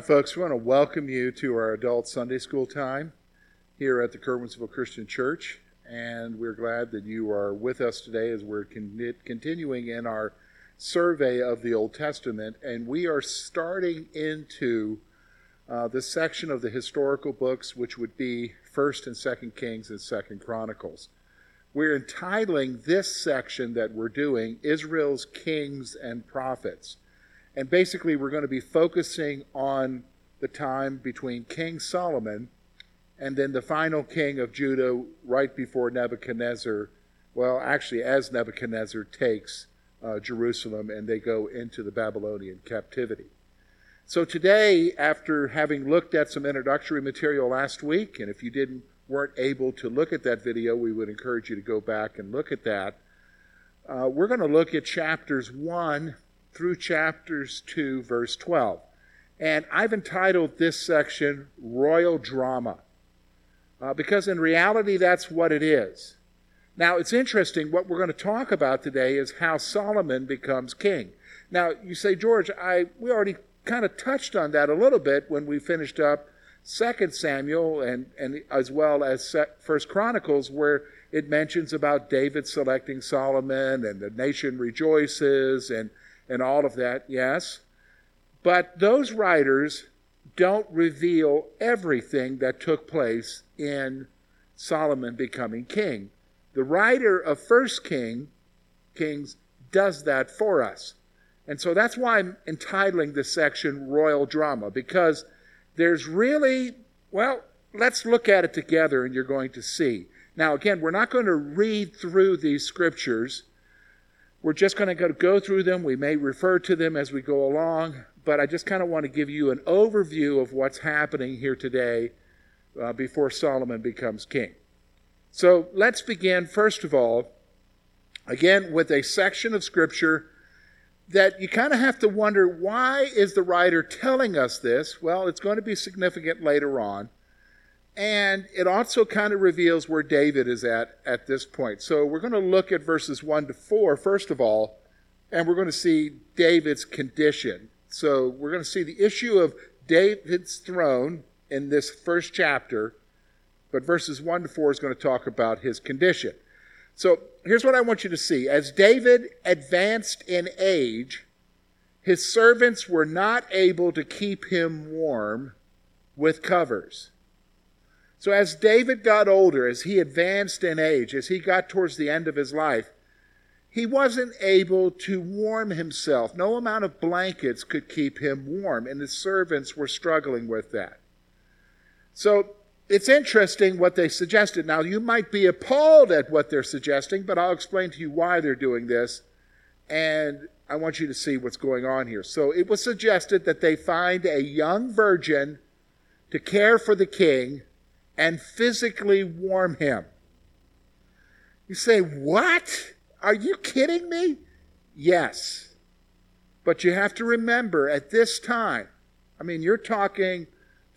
Hi, folks. We want to welcome you to our adult Sunday school time here at the Curwensville Christian Church. And we're glad that you are with us today as we're con- continuing in our survey of the Old Testament. And we are starting into uh, the section of the historical books, which would be 1st and 2nd Kings and 2nd Chronicles. We're entitling this section that we're doing Israel's Kings and Prophets. And basically, we're going to be focusing on the time between King Solomon and then the final king of Judah right before Nebuchadnezzar. Well, actually, as Nebuchadnezzar takes uh, Jerusalem and they go into the Babylonian captivity. So today, after having looked at some introductory material last week, and if you didn't weren't able to look at that video, we would encourage you to go back and look at that. Uh, we're going to look at chapters 1 through chapters 2, verse 12. And I've entitled this section Royal Drama, uh, because in reality, that's what it is. Now, it's interesting, what we're going to talk about today is how Solomon becomes king. Now, you say, George, I, we already kind of touched on that a little bit when we finished up Second Samuel and, and as well as First Chronicles, where it mentions about David selecting Solomon and the nation rejoices and and all of that, yes. But those writers don't reveal everything that took place in Solomon becoming king. The writer of First King, Kings does that for us. And so that's why I'm entitling this section Royal Drama, because there's really, well, let's look at it together and you're going to see. Now, again, we're not going to read through these scriptures we're just going to go through them. We may refer to them as we go along, but I just kind of want to give you an overview of what's happening here today uh, before Solomon becomes king. So let's begin, first of all, again, with a section of Scripture that you kind of have to wonder why is the writer telling us this? Well, it's going to be significant later on. And it also kind of reveals where David is at at this point. So we're going to look at verses 1 to 4, first of all, and we're going to see David's condition. So we're going to see the issue of David's throne in this first chapter, but verses 1 to 4 is going to talk about his condition. So here's what I want you to see. As David advanced in age, his servants were not able to keep him warm with covers. So as David got older, as he advanced in age, as he got towards the end of his life, he wasn't able to warm himself. No amount of blankets could keep him warm, and his servants were struggling with that. So it's interesting what they suggested. Now, you might be appalled at what they're suggesting, but I'll explain to you why they're doing this, and I want you to see what's going on here. So it was suggested that they find a young virgin to care for the king and physically warm him. You say, What? Are you kidding me? Yes. But you have to remember at this time, I mean, you're talking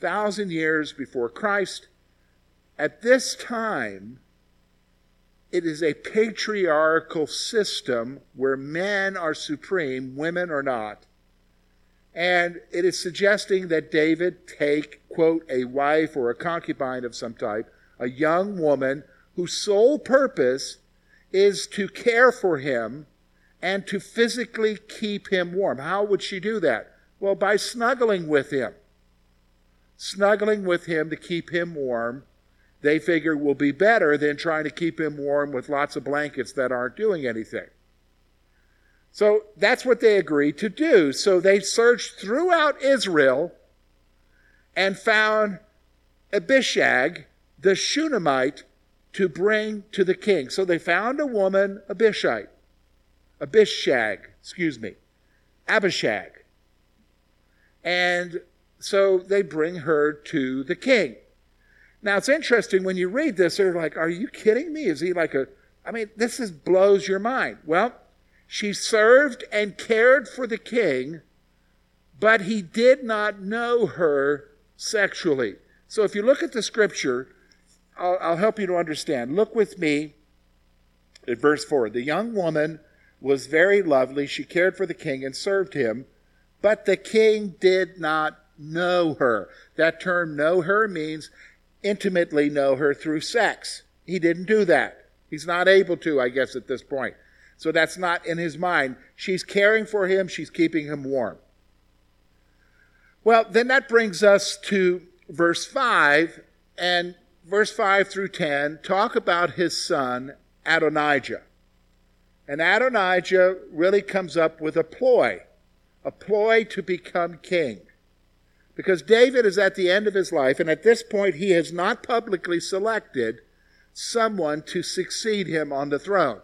thousand years before Christ. At this time, it is a patriarchal system where men are supreme, women are not. And it is suggesting that David take, quote, a wife or a concubine of some type, a young woman whose sole purpose is to care for him and to physically keep him warm. How would she do that? Well, by snuggling with him. Snuggling with him to keep him warm, they figure will be better than trying to keep him warm with lots of blankets that aren't doing anything. So that's what they agreed to do. So they searched throughout Israel and found Abishag, the Shunammite, to bring to the king. So they found a woman, Abishag, Abishag, excuse me, Abishag. And so they bring her to the king. Now it's interesting when you read this, they're like, Are you kidding me? Is he like a I mean, this is blows your mind. Well, she served and cared for the king, but he did not know her sexually. So if you look at the scripture, I'll, I'll help you to understand. Look with me at verse 4. The young woman was very lovely. She cared for the king and served him, but the king did not know her. That term know her means intimately know her through sex. He didn't do that. He's not able to, I guess, at this point. So that's not in his mind. She's caring for him, she's keeping him warm. Well, then that brings us to verse 5, and verse 5 through 10 talk about his son, Adonijah. And Adonijah really comes up with a ploy, a ploy to become king. Because David is at the end of his life, and at this point he has not publicly selected someone to succeed him on the throne.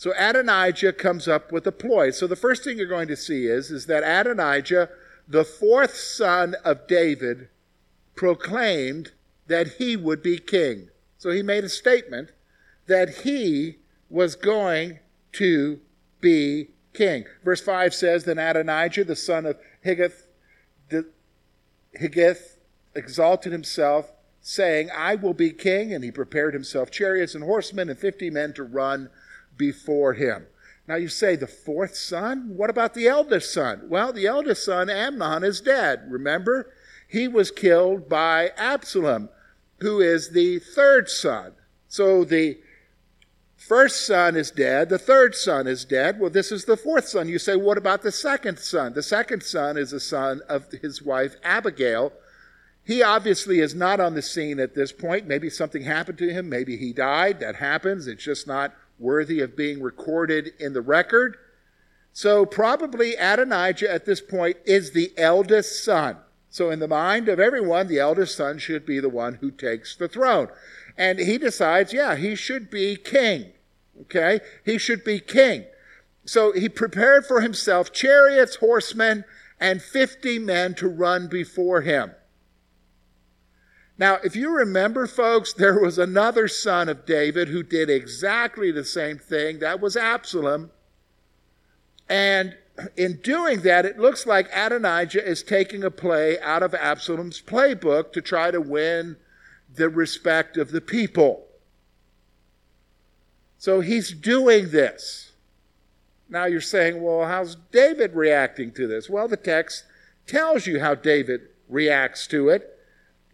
So Adonijah comes up with a ploy. So the first thing you're going to see is, is that Adonijah, the fourth son of David, proclaimed that he would be king. So he made a statement that he was going to be king. Verse 5 says, Then Adonijah, the son of Higgith, Higgith exalted himself, saying, I will be king. And he prepared himself chariots and horsemen and fifty men to run before him. Now you say, the fourth son? What about the eldest son? Well, the eldest son, Amnon, is dead. Remember? He was killed by Absalom, who is the third son. So the first son is dead, the third son is dead. Well, this is the fourth son. You say, what about the second son? The second son is the son of his wife Abigail. He obviously is not on the scene at this point. Maybe something happened to him. Maybe he died. That happens. It's just not worthy of being recorded in the record. So, probably Adonijah at this point is the eldest son. So, in the mind of everyone, the eldest son should be the one who takes the throne. And he decides, yeah, he should be king. Okay? He should be king. So, he prepared for himself chariots, horsemen, and 50 men to run before him. Now, if you remember, folks, there was another son of David who did exactly the same thing. That was Absalom. And in doing that, it looks like Adonijah is taking a play out of Absalom's playbook to try to win the respect of the people. So he's doing this. Now you're saying, well, how's David reacting to this? Well, the text tells you how David reacts to it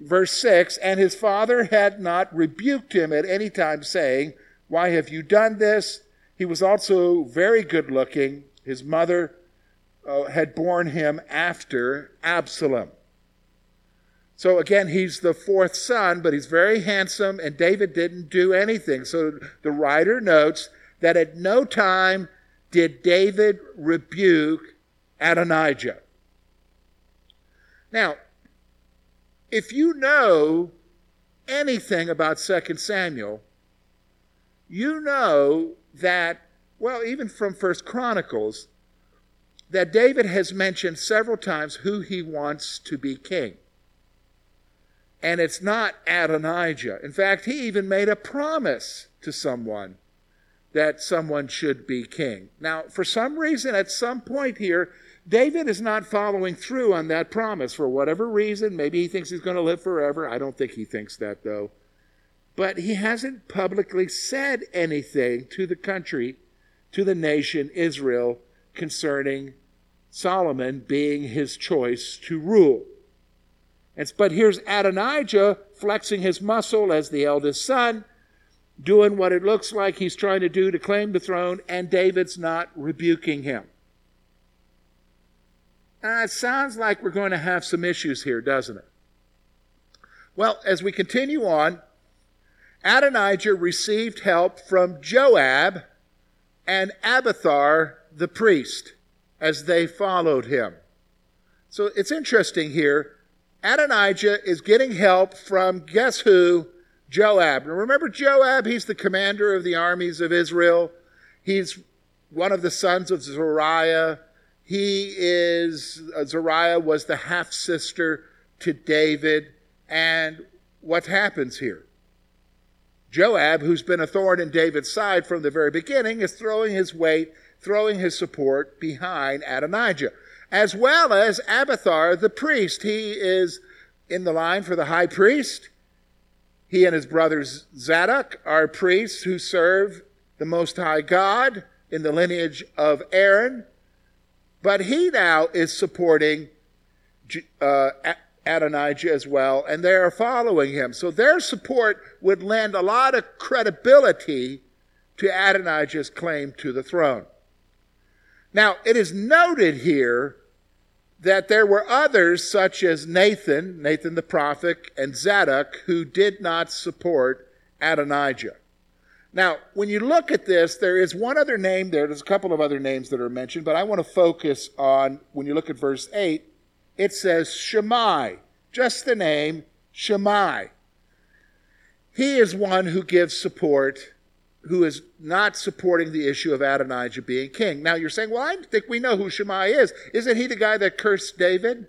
verse 6 And his father had not rebuked him at any time, saying, Why have you done this? He was also very good looking. His mother uh, had borne him after Absalom. So again, he's the fourth son, but he's very handsome, and David didn't do anything. So the writer notes that at no time did David rebuke Adonijah. Now, if you know anything about 2 Samuel, you know that, well, even from First Chronicles, that David has mentioned several times who he wants to be king. And it's not Adonijah. In fact, he even made a promise to someone that someone should be king. Now, for some reason, at some point here, David is not following through on that promise for whatever reason. Maybe he thinks he's going to live forever. I don't think he thinks that, though. But he hasn't publicly said anything to the country, to the nation Israel, concerning Solomon being his choice to rule. But here's Adonijah flexing his muscle as the eldest son, doing what it looks like he's trying to do to claim the throne, and David's not rebuking him. Uh, it sounds like we're going to have some issues here, doesn't it? Well, as we continue on, Adonijah received help from Joab and Abiathar the priest as they followed him. So it's interesting here. Adonijah is getting help from guess who? Joab. Now remember Joab? He's the commander of the armies of Israel. He's one of the sons of Zeruiah. He is, uh, Zeruiah was the half sister to David. And what happens here? Joab, who's been a thorn in David's side from the very beginning, is throwing his weight, throwing his support behind Adonijah, as well as Abiathar the priest. He is in the line for the high priest. He and his brothers Zadok are priests who serve the Most High God in the lineage of Aaron. But he now is supporting uh, Adonijah as well, and they are following him. So their support would lend a lot of credibility to Adonijah's claim to the throne. Now, it is noted here that there were others, such as Nathan, Nathan the prophet, and Zadok, who did not support Adonijah. Now, when you look at this, there is one other name there. There's a couple of other names that are mentioned, but I want to focus on, when you look at verse 8, it says Shimei, just the name Shimei. He is one who gives support, who is not supporting the issue of Adonijah being king. Now you're saying, well, I think we know who Shimei is. Isn't he the guy that cursed David?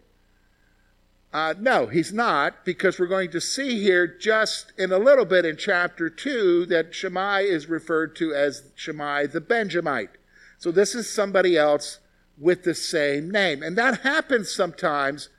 Uh, no, he's not, because we're going to see here just in a little bit in chapter 2 that Shimei is referred to as Shimei the Benjamite. So this is somebody else with the same name. And that happens sometimes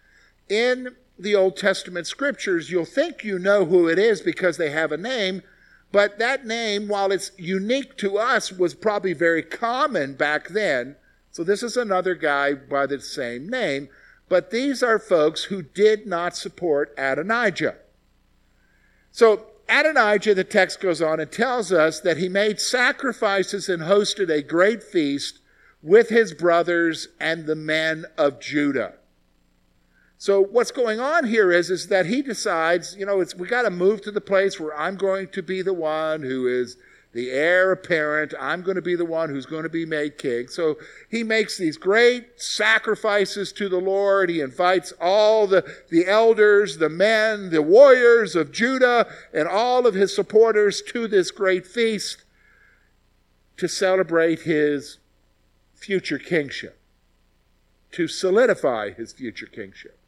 in the Old Testament scriptures. You'll think you know who it is because they have a name, but that name, while it's unique to us, was probably very common back then. So this is another guy by the same name. But these are folks who did not support Adonijah. So Adonijah, the text goes on and tells us that he made sacrifices and hosted a great feast with his brothers and the men of Judah. So what's going on here is, is that he decides, you know, it's, we got to move to the place where I'm going to be the one who is the heir apparent. I'm going to be the one who's going to be made king. So he makes these great sacrifices to the Lord. He invites all the, the elders, the men, the warriors of Judah, and all of his supporters to this great feast to celebrate his future kingship, to solidify his future kingship.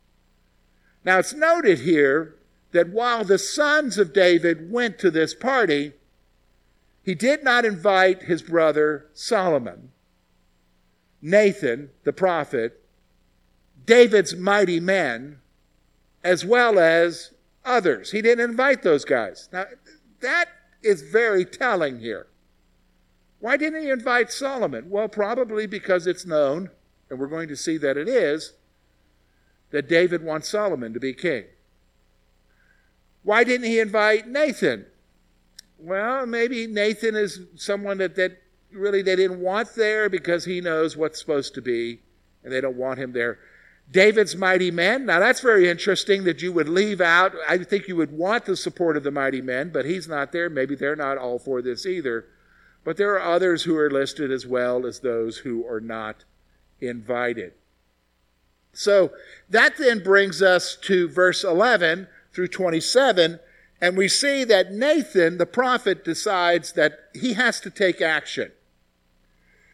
Now it's noted here that while the sons of David went to this party, he did not invite his brother Solomon, Nathan the prophet, David's mighty men, as well as others. He didn't invite those guys. Now, that is very telling here. Why didn't he invite Solomon? Well, probably because it's known, and we're going to see that it is, that David wants Solomon to be king. Why didn't he invite Nathan? Well, maybe Nathan is someone that, that really they didn't want there because he knows what's supposed to be, and they don't want him there. David's mighty men. Now that's very interesting that you would leave out. I think you would want the support of the mighty men, but he's not there. Maybe they're not all for this either. But there are others who are listed as well as those who are not invited. So that then brings us to verse 11 through 27, and we see that Nathan, the prophet, decides that he has to take action.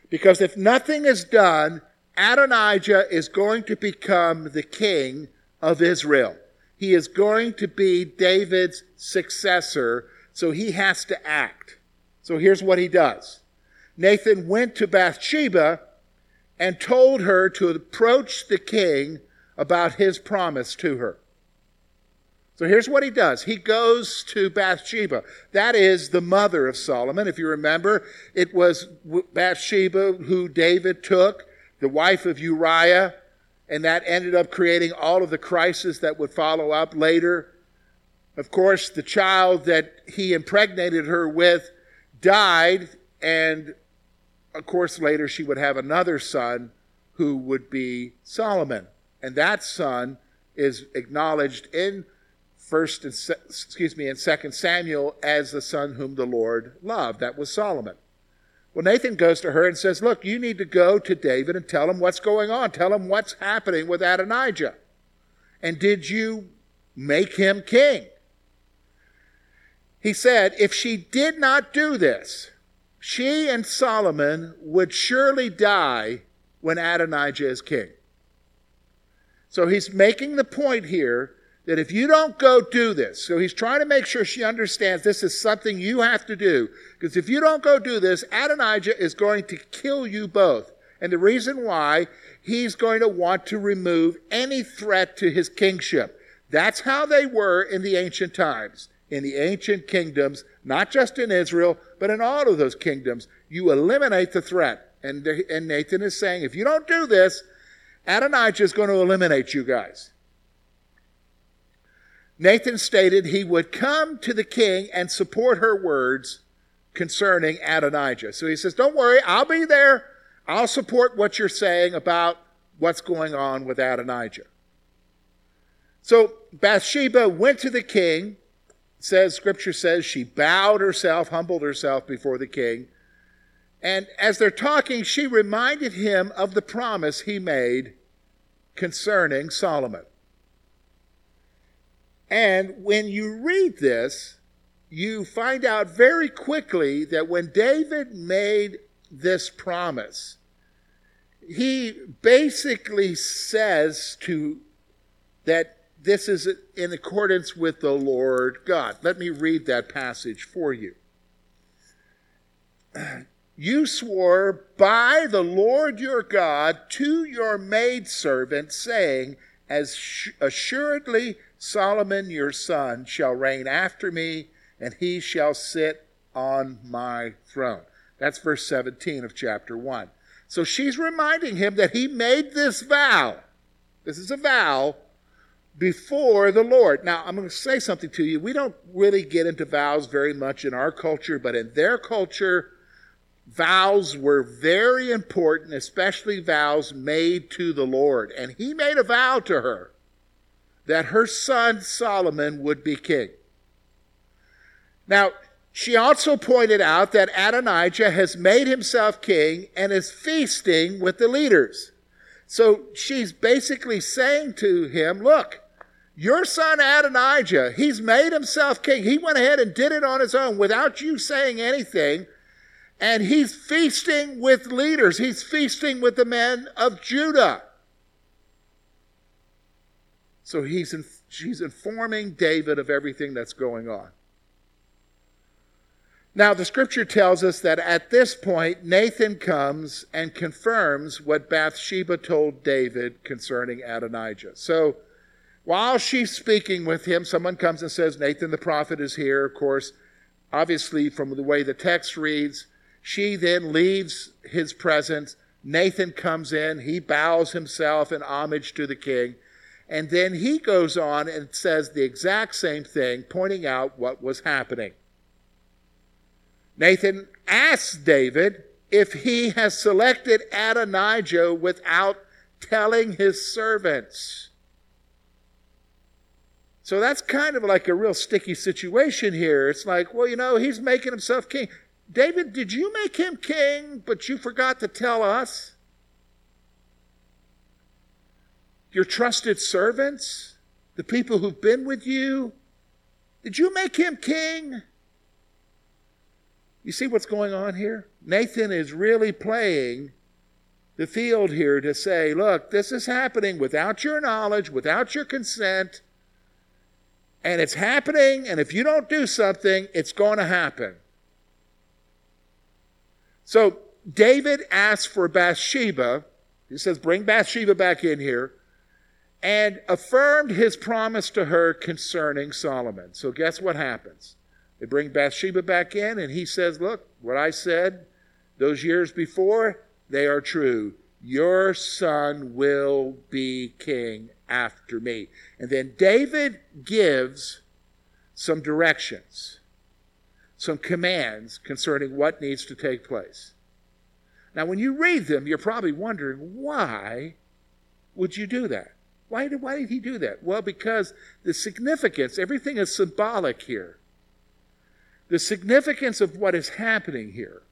Because if nothing is done, Adonijah is going to become the king of Israel. He is going to be David's successor, so he has to act. So here's what he does Nathan went to Bathsheba and told her to approach the king about his promise to her. So here's what he does. He goes to Bathsheba. That is the mother of Solomon. If you remember, it was Bathsheba who David took, the wife of Uriah, and that ended up creating all of the crisis that would follow up later. Of course, the child that he impregnated her with died, and of course, later she would have another son who would be Solomon. And that son is acknowledged in first and excuse me in second samuel as the son whom the lord loved. That was solomon. Well nathan goes to her and says look you need to go to david and tell him what's going on. Tell him what's happening with adonijah. And did you make him king? He said, If she did not do this, she and Solomon would surely die when Adonijah is king. So he's making the point here that if you don't go do this, so he's trying to make sure she understands this is something you have to do. Because if you don't go do this, Adonijah is going to kill you both. And the reason why, he's going to want to remove any threat to his kingship. That's how they were in the ancient times in the ancient kingdoms, not just in Israel, but in all of those kingdoms, you eliminate the threat. And, and Nathan is saying, if you don't do this, Adonijah is going to eliminate you guys. Nathan stated he would come to the king and support her words concerning Adonijah. So he says, Don't worry, I'll be there. I'll support what you're saying about what's going on with Adonijah. So Bathsheba went to the king. Says scripture says she bowed herself, humbled herself before the king. And as they're talking, she reminded him of the promise he made concerning Solomon. And when you read this, you find out very quickly that when David made this promise, he basically says to that this is in accordance with the Lord God. Let me read that passage for you. You swore by the Lord your God to your maidservant, saying, As assuredly Solomon your son shall reign after me, and he shall sit on my throne. That's verse 17 of chapter 1. So she's reminding him that he made this vow. This is a vow before the Lord. Now, I'm going to say something to you. We don't really get into vows very much in our culture, but in their culture, vows were very important, especially vows made to the Lord. And he made a vow to her that her son Solomon would be king. Now, she also pointed out that Adonijah has made himself king and is feasting with the leaders. So she's basically saying to him, Look, your son Adonijah, he's made himself king. He went ahead and did it on his own without you saying anything. And he's feasting with leaders, he's feasting with the men of Judah. So he's in, she's informing David of everything that's going on. Now, the scripture tells us that at this point, Nathan comes and confirms what Bathsheba told David concerning Adonijah. So, while she's speaking with him, someone comes and says, Nathan the prophet is here. Of course, obviously, from the way the text reads, she then leaves his presence. Nathan comes in, he bows himself in homage to the king. And then he goes on and says the exact same thing, pointing out what was happening. Nathan asks David if he has selected Adonijah without telling his servants. So that's kind of like a real sticky situation here. It's like, well, you know, he's making himself king. David, did you make him king, but you forgot to tell us? Your trusted servants, the people who've been with you? Did you make him king? You see what's going on here? Nathan is really playing the field here to say, look, this is happening without your knowledge, without your consent, and it's happening, and if you don't do something, it's going to happen. So David asks for Bathsheba. He says, bring Bathsheba back in here and affirmed his promise to her concerning Solomon. So, guess what happens? They bring Bathsheba back in, and he says, Look, what I said those years before, they are true. Your son will be king after me. And then David gives some directions, some commands concerning what needs to take place. Now, when you read them, you're probably wondering, why would you do that? Why did, why did he do that? Well, because the significance, everything is symbolic here. The significance of what is happening here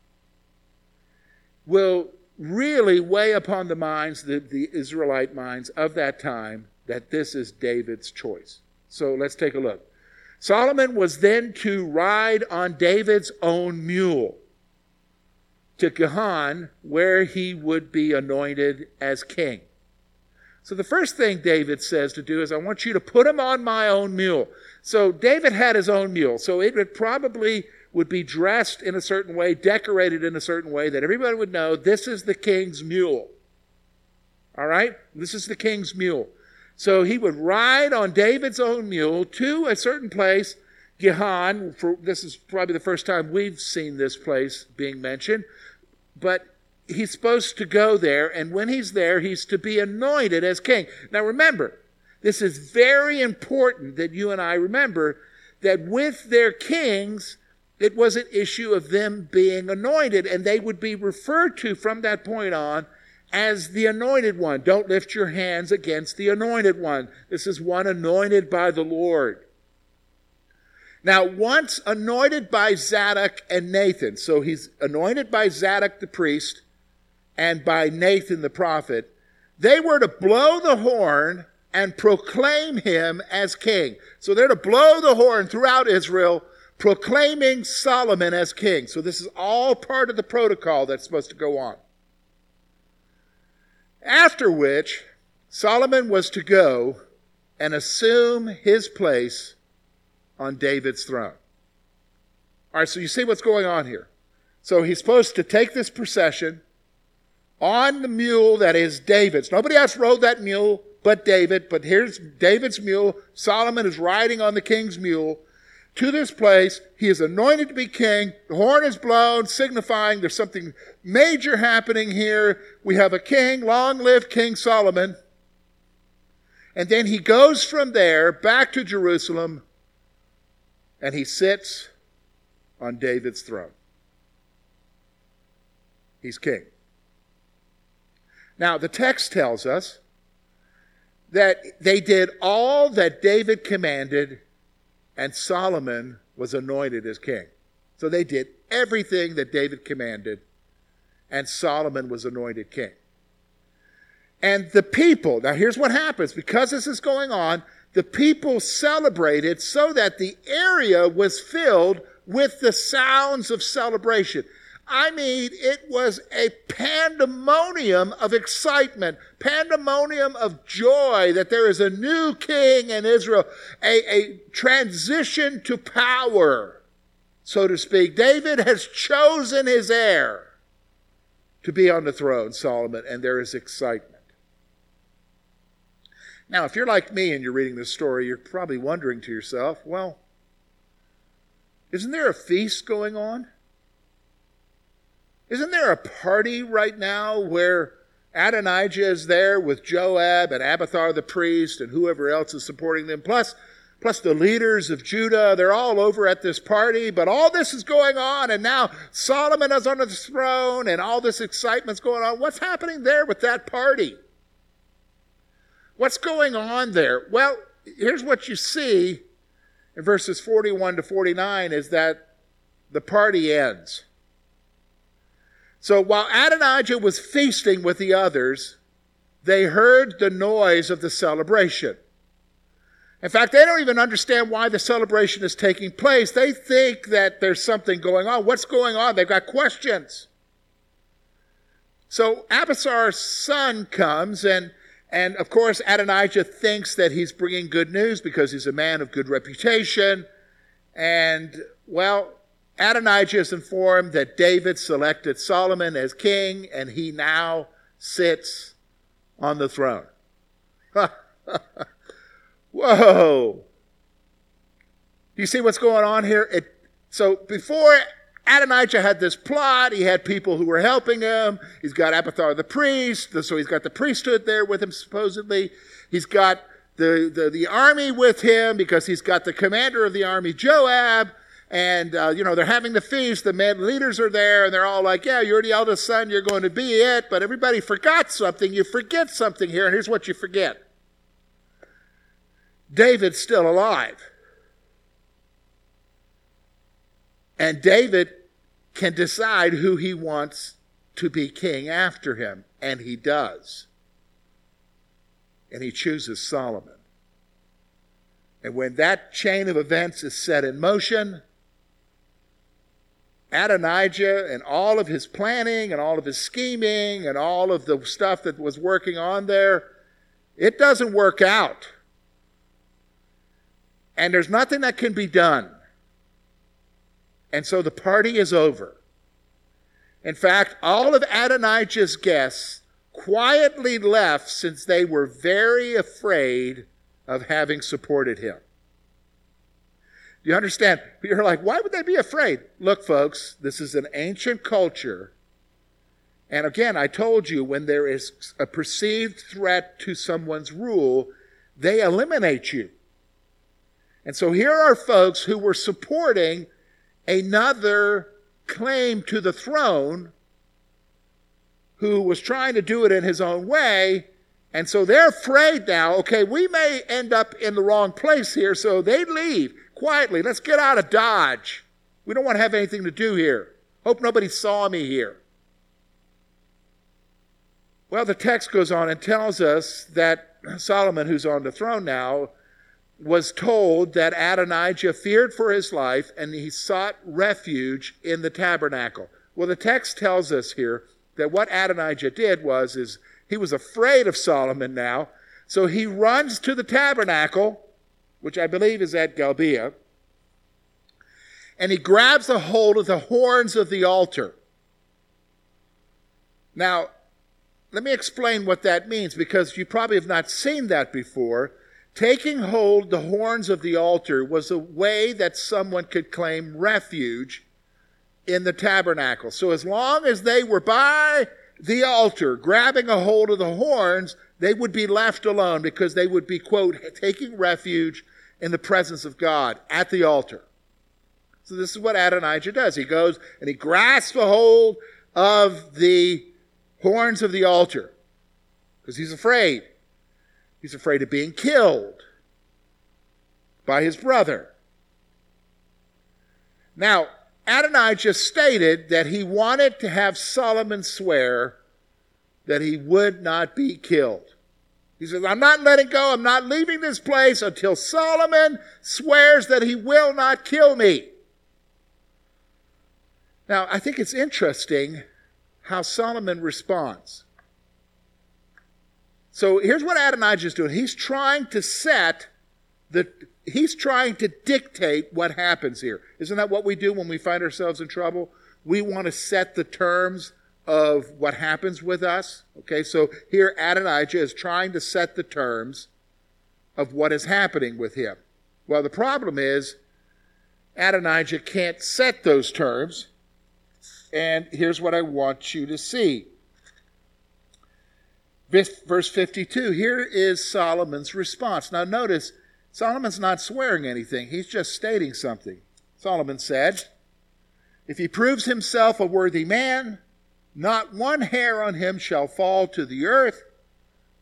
will really weigh upon the minds, the, the Israelite minds of that time, that this is David's choice. So let's take a look. Solomon was then to ride on David's own mule to Gihon, where he would be anointed as king. So the first thing David says to do is, I want you to put him on my own mule. So David had his own mule. So it would probably would be dressed in a certain way, decorated in a certain way that everybody would know this is the king's mule. All right? This is the king's mule. So he would ride on David's own mule to a certain place, Gihon. For, this is probably the first time we've seen this place being mentioned. But he's supposed to go there, and when he's there, he's to be anointed as king. Now remember, this is very important that you and I remember that with their kings, it was an issue of them being anointed, and they would be referred to from that point on as the anointed one. Don't lift your hands against the anointed one. This is one anointed by the Lord. Now, once anointed by Zadok and Nathan, so he's anointed by Zadok the priest and by Nathan the prophet, they were to blow the horn and proclaim him as king. So they're to blow the horn throughout Israel, proclaiming Solomon as king. So this is all part of the protocol that's supposed to go on. After which, Solomon was to go and assume his place on David's throne. All right, so you see what's going on here. So he's supposed to take this procession on the mule that is David's. Nobody else rode that mule but David. But here's David's mule. Solomon is riding on the king's mule to this place. He is anointed to be king. The horn is blown, signifying there's something major happening here. We have a king, long live King Solomon. And then he goes from there back to Jerusalem and he sits on David's throne. He's king. Now, the text tells us that they did all that David commanded, and Solomon was anointed as king. So they did everything that David commanded, and Solomon was anointed king. And the people, now here's what happens because this is going on, the people celebrated so that the area was filled with the sounds of celebration. I mean, it was a pandemonium of excitement, pandemonium of joy that there is a new king in Israel, a, a transition to power, so to speak. David has chosen his heir to be on the throne, Solomon, and there is excitement. Now, if you're like me and you're reading this story, you're probably wondering to yourself, well, isn't there a feast going on? Isn't there a party right now where Adonijah is there with Joab and Abiathar the priest and whoever else is supporting them, plus, plus the leaders of Judah? They're all over at this party, but all this is going on, and now Solomon is on the throne, and all this excitement's going on. What's happening there with that party? What's going on there? Well, here's what you see in verses 41 to 49 is that the party ends. So while Adonijah was feasting with the others, they heard the noise of the celebration. In fact, they don't even understand why the celebration is taking place. They think that there's something going on. What's going on? They've got questions. So Abiathar's son comes, and, and of course, Adonijah thinks that he's bringing good news because he's a man of good reputation. And, well, Adonijah is informed that David selected Solomon as king, and he now sits on the throne. Whoa! Do you see what's going on here? It, so before Adonijah had this plot, he had people who were helping him. He's got Abiathar the priest, so he's got the priesthood there with him supposedly. He's got the, the, the army with him because he's got the commander of the army, Joab and uh, you know they're having the feast the men leaders are there and they're all like yeah you're the eldest son you're going to be it but everybody forgot something you forget something here and here's what you forget. David's still alive. And david can decide who he wants to be king after him and he does. And he chooses solomon. And when that chain of events is set in motion Adonijah and all of his planning and all of his scheming and all of the stuff that was working on there, it doesn't work out. And there's nothing that can be done. And so the party is over. In fact, all of Adonijah's guests quietly left since they were very afraid of having supported him. Do you understand? You're like, why would they be afraid? Look, folks, this is an ancient culture, And again, I told you when there is a perceived threat to someone's rule, they eliminate you. And so here are folks who were supporting another claim to the throne who was trying to do it in his own way. And so they're afraid now, okay, we may end up in the wrong place here, so they leave quietly. Let's get out of Dodge. We don't want to have anything to do here. Hope nobody saw me here. Well, the text goes on and tells us that Solomon, who's on the throne now, was told that Adonijah feared for his life and he sought refuge in the tabernacle. Well, the text tells us here that what Adonijah did was is he was afraid of Solomon now, so he runs to the tabernacle, which I believe is at Gibeah, and he grabs a hold of the horns of the altar. Now, let me explain what that means because you probably have not seen that before. Taking hold the horns of the altar was a way that someone could claim refuge in the tabernacle. So as long as they were by the altar, grabbing a hold of the horns, they would be left alone because they would be, quote, taking refuge in the presence of God at the altar. So this is what Adonijah does. He goes and he grasps a hold of the horns of the altar because he's afraid. He's afraid of being killed by his brother. Now, Adonijah stated that he wanted to have Solomon swear that he would not be killed. He says, I'm not letting go, I'm not leaving this place until Solomon swears that he will not kill me. Now, I think it's interesting how Solomon responds. So here's what Adonijah is doing. He's trying to set the he's trying to dictate what happens here. Isn't that what we do when we find ourselves in trouble? We want to set the terms of what happens with us. Okay, so here Adonijah is trying to set the terms of what is happening with him. Well, the problem is Adonijah can't set those terms and here's what I want you to see. Verse 52, here is Solomon's response. Now, notice, Solomon's not swearing anything, he's just stating something. Solomon said, If he proves himself a worthy man, not one hair on him shall fall to the earth,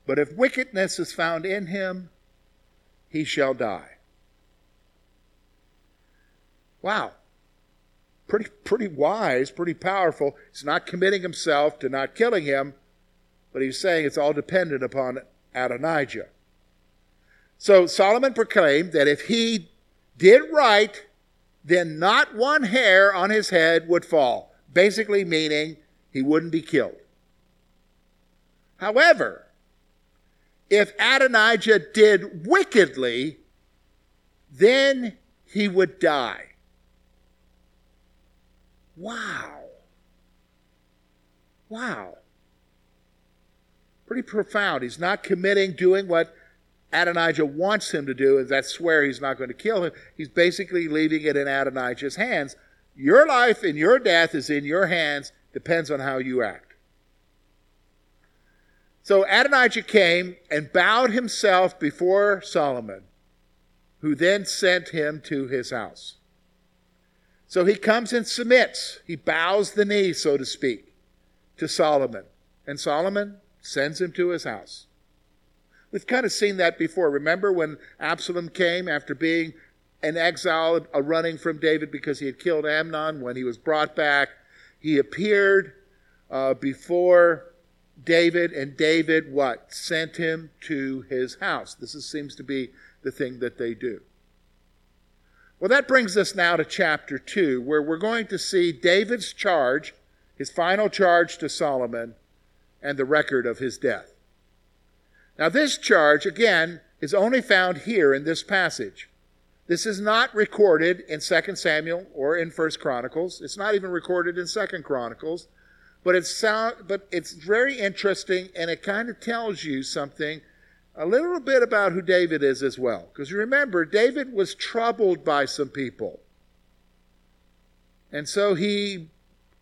but if wickedness is found in him, he shall die. Wow pretty, pretty wise, pretty powerful. He's not committing himself to not killing him, but he's saying it's all dependent upon Adonijah. So Solomon proclaimed that if he did right, then not one hair on his head would fall, basically meaning he wouldn't be killed. However, if Adonijah did wickedly, then he would die. Wow. Wow. Pretty profound. He's not committing doing what Adonijah wants him to do, and that's swear he's not going to kill him. He's basically leaving it in Adonijah's hands. Your life and your death is in your hands, depends on how you act. So Adonijah came and bowed himself before Solomon, who then sent him to his house. So he comes and submits. He bows the knee, so to speak, to Solomon. And Solomon sends him to his house. We've kind of seen that before. Remember when Absalom came after being an exile, a running from David because he had killed Amnon? When he was brought back, he appeared uh, before David, and David what? Sent him to his house. This is, seems to be the thing that they do. Well, that brings us now to chapter 2, where we're going to see David's charge, his final charge to Solomon, and the record of his death. Now, this charge, again, is only found here in this passage. This is not recorded in 2 Samuel or in 1 Chronicles. It's not even recorded in 2 Chronicles. But it's, sound, but it's very interesting, and it kind of tells you something a little bit about who David is as well. Because remember, David was troubled by some people. And so he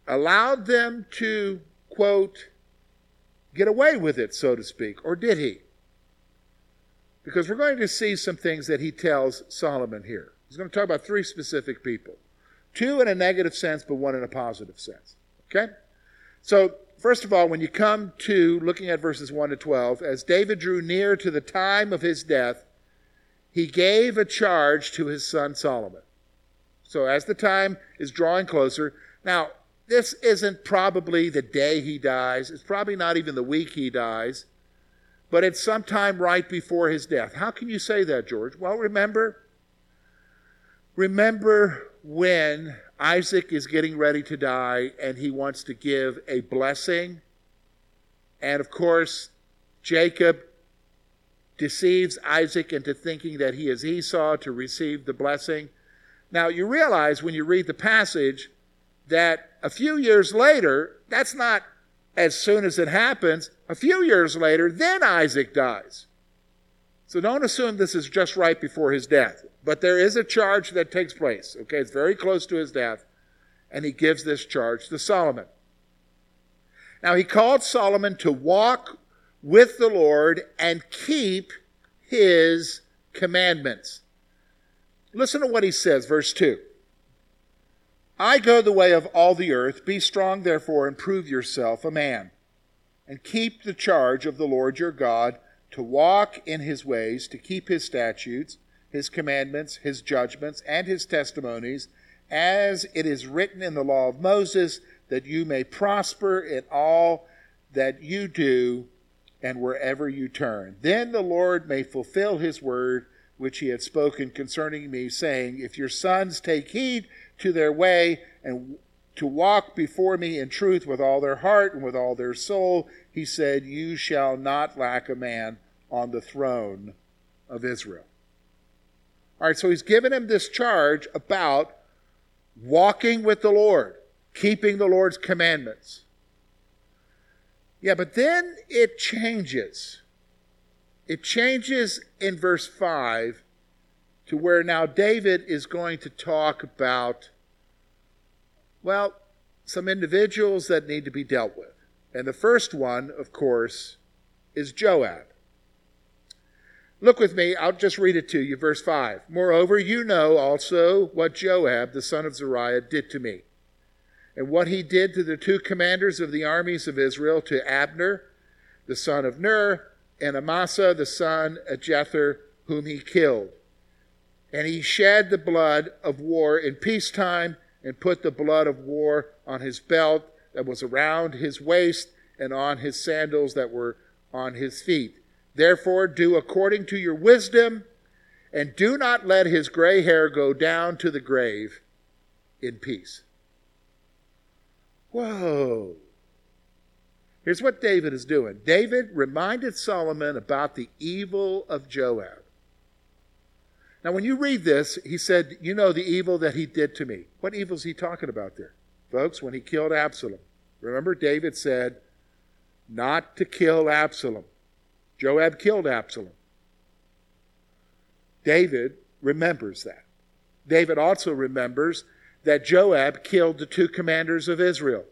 allowed them to, quote, get away with it, so to speak, or did he? Because we're going to see some things that he tells Solomon here. He's going to talk about three specific people two in a negative sense, but one in a positive sense. Okay? So, first of all, when you come to looking at verses 1 to 12, as David drew near to the time of his death, he gave a charge to his son Solomon. So, as the time is drawing closer, now, this isn't probably the day he dies, it's probably not even the week he dies, but it's sometime right before his death. How can you say that, George? Well, remember, remember when Isaac is getting ready to die and he wants to give a blessing. And of course, Jacob deceives Isaac into thinking that he is Esau to receive the blessing. Now, you realize when you read the passage that a few years later, that's not as soon as it happens. A few years later, then Isaac dies. So don't assume this is just right before his death. But there is a charge that takes place. Okay, it's very close to his death. And he gives this charge to Solomon. Now, he called Solomon to walk with the Lord and keep his commandments. Listen to what he says, verse 2. I go the way of all the earth. Be strong, therefore, and prove yourself a man. And keep the charge of the Lord your God to walk in his ways, to keep his statutes his commandments, his judgments, and his testimonies, as it is written in the law of Moses, that you may prosper in all that you do and wherever you turn. Then the Lord may fulfill his word which he had spoken concerning me, saying, If your sons take heed to their way and to walk before me in truth with all their heart and with all their soul, he said, You shall not lack a man on the throne of Israel. All right, so he's given him this charge about walking with the Lord, keeping the Lord's commandments. Yeah, but then it changes. It changes in verse 5 to where now David is going to talk about, well, some individuals that need to be dealt with. And the first one, of course, is Joab. Look with me, I'll just read it to you, verse 5. Moreover, you know also what Joab, the son of Zeruiah, did to me, and what he did to the two commanders of the armies of Israel, to Abner, the son of Ner, and Amasa, the son of Jether, whom he killed. And he shed the blood of war in peacetime, and put the blood of war on his belt that was around his waist, and on his sandals that were on his feet. Therefore, do according to your wisdom, and do not let his gray hair go down to the grave in peace. Whoa. Here's what David is doing David reminded Solomon about the evil of Joab. Now, when you read this, he said, You know the evil that he did to me. What evil is he talking about there? Folks, when he killed Absalom. Remember, David said, Not to kill Absalom. Joab killed Absalom. David remembers that. David also remembers that Joab killed the two commanders of Israel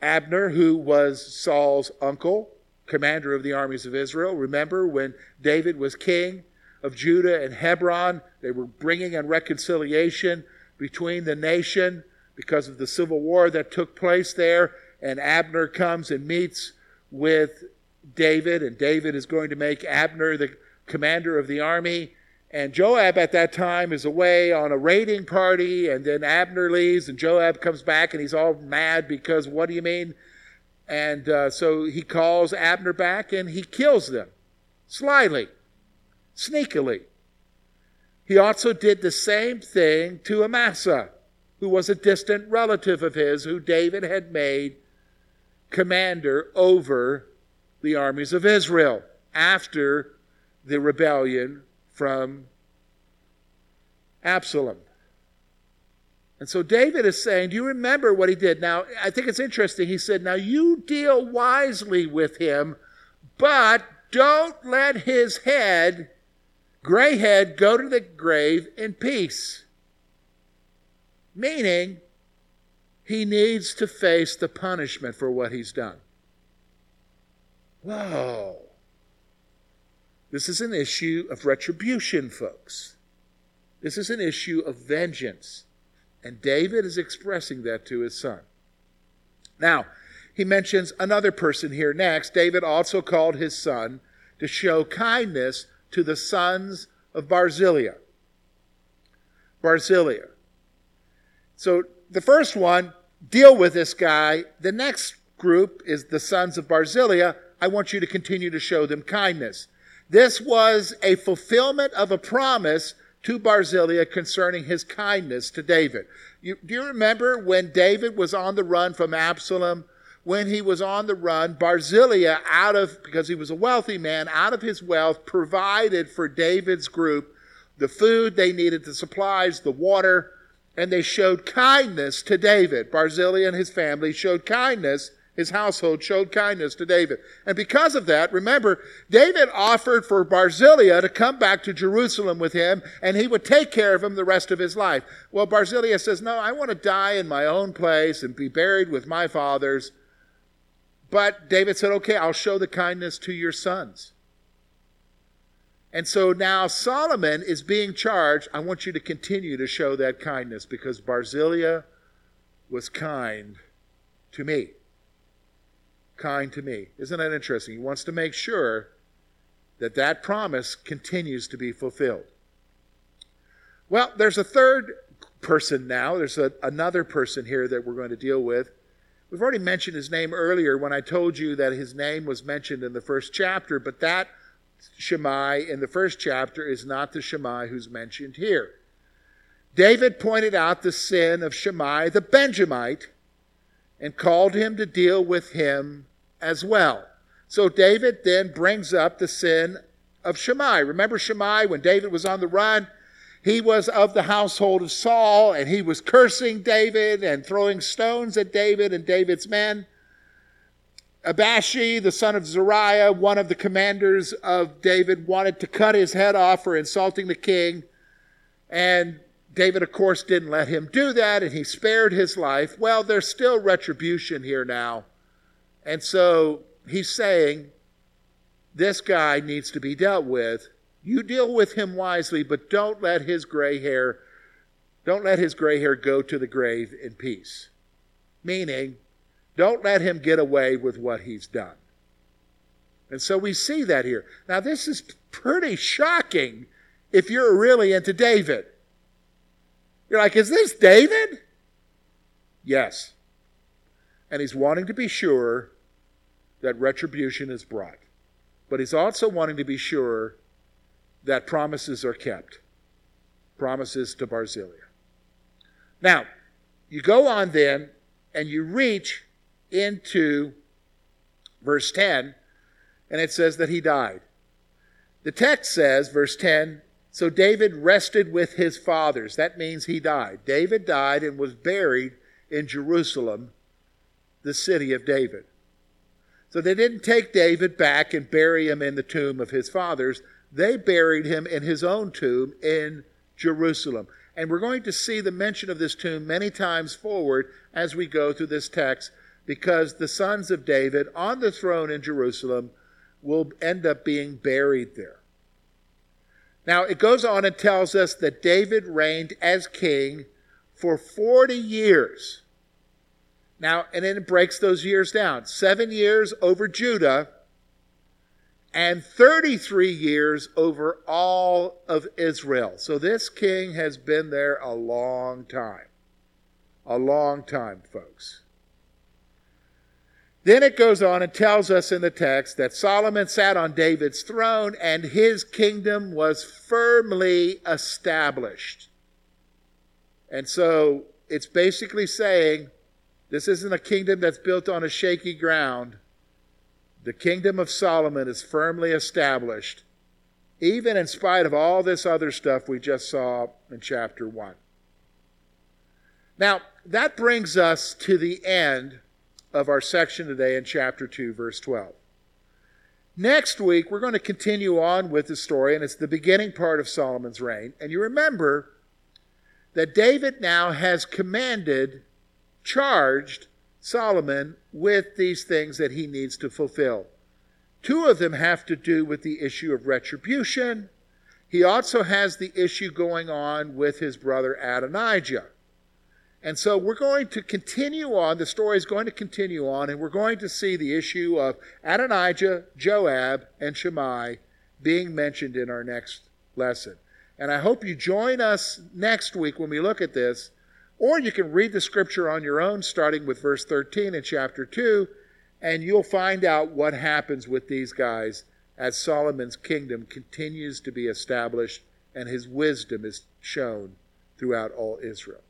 Abner, who was Saul's uncle, commander of the armies of Israel. Remember when David was king of Judah and Hebron, they were bringing in reconciliation between the nation because of the civil war that took place there. And Abner comes and meets with David, and David is going to make Abner the commander of the army. And Joab at that time is away on a raiding party, and then Abner leaves, and Joab comes back, and he's all mad because what do you mean? And uh, so he calls Abner back, and he kills them slyly, sneakily. He also did the same thing to Amasa, who was a distant relative of his, who David had made commander over the armies of Israel after the rebellion from Absalom. And so David is saying, Do you remember what he did? Now, I think it's interesting. He said, Now you deal wisely with him, but don't let his head, gray head, go to the grave in peace. Meaning, he needs to face the punishment for what he's done. Whoa. This is an issue of retribution, folks. This is an issue of vengeance. And David is expressing that to his son. Now, he mentions another person here next. David also called his son to show kindness to the sons of Barzillai. Barzillai. So the first one, deal with this guy. The next group is the sons of Barzillai. I want you to continue to show them kindness. This was a fulfillment of a promise to Barzillai concerning his kindness to David. You, do you remember when David was on the run from Absalom? When he was on the run, Barzillai, out of, because he was a wealthy man, out of his wealth, provided for David's group the food they needed, the supplies, the water, and they showed kindness to David. Barzillai and his family showed kindness his household showed kindness to David. And because of that, remember, David offered for Barzillai to come back to Jerusalem with him and he would take care of him the rest of his life. Well, Barzillai says, No, I want to die in my own place and be buried with my fathers. But David said, Okay, I'll show the kindness to your sons. And so now Solomon is being charged. I want you to continue to show that kindness because Barzillai was kind to me kind to me. Isn't that interesting? He wants to make sure that that promise continues to be fulfilled. Well, there's a third person now. There's a, another person here that we're going to deal with. We've already mentioned his name earlier when I told you that his name was mentioned in the first chapter, but that Shimei in the first chapter is not the Shimei who's mentioned here. David pointed out the sin of Shimei the Benjamite and called him to deal with him as well. So David then brings up the sin of Shimei. Remember Shimei when David was on the run? He was of the household of Saul and he was cursing David and throwing stones at David and David's men. Abishai, the son of Zeruiah, one of the commanders of David, wanted to cut his head off for insulting the king. And David, of course, didn't let him do that and he spared his life. Well, there's still retribution here now and so he's saying, this guy needs to be dealt with. You deal with him wisely, but don't let his gray hair, don't let his gray hair go to the grave in peace. Meaning, don't let him get away with what he's done. And so we see that here. Now, this is pretty shocking if you're really into David. You're like, is this David? Yes and he's wanting to be sure that retribution is brought. But he's also wanting to be sure that promises are kept. Promises to Barzillai. Now, you go on then and you reach into verse 10, and it says that he died. The text says, verse 10, so David rested with his fathers. That means he died. David died and was buried in Jerusalem the city of David. So they didn't take David back and bury him in the tomb of his fathers. They buried him in his own tomb in Jerusalem. And we're going to see the mention of this tomb many times forward as we go through this text because the sons of David on the throne in Jerusalem will end up being buried there. Now, it goes on and tells us that David reigned as king for 40 years. Now, and then it breaks those years down seven years over Judah and 33 years over all of Israel. So this king has been there a long time. A long time, folks. Then it goes on and tells us in the text that Solomon sat on David's throne and his kingdom was firmly established. And so it's basically saying this isn't a kingdom that's built on a shaky ground. The kingdom of Solomon is firmly established, even in spite of all this other stuff we just saw in chapter 1. Now, that brings us to the end of our section today in chapter 2, verse 12. Next week, we're going to continue on with the story, and it's the beginning part of Solomon's reign. And you remember that David now has commanded charged Solomon with these things that he needs to fulfill. Two of them have to do with the issue of retribution. He also has the issue going on with his brother Adonijah. And so we're going to continue on, the story is going to continue on, and we're going to see the issue of Adonijah, Joab, and Shimei being mentioned in our next lesson. And I hope you join us next week when we look at this, or you can read the scripture on your own, starting with verse 13 in chapter 2, and you'll find out what happens with these guys as Solomon's kingdom continues to be established and his wisdom is shown throughout all Israel.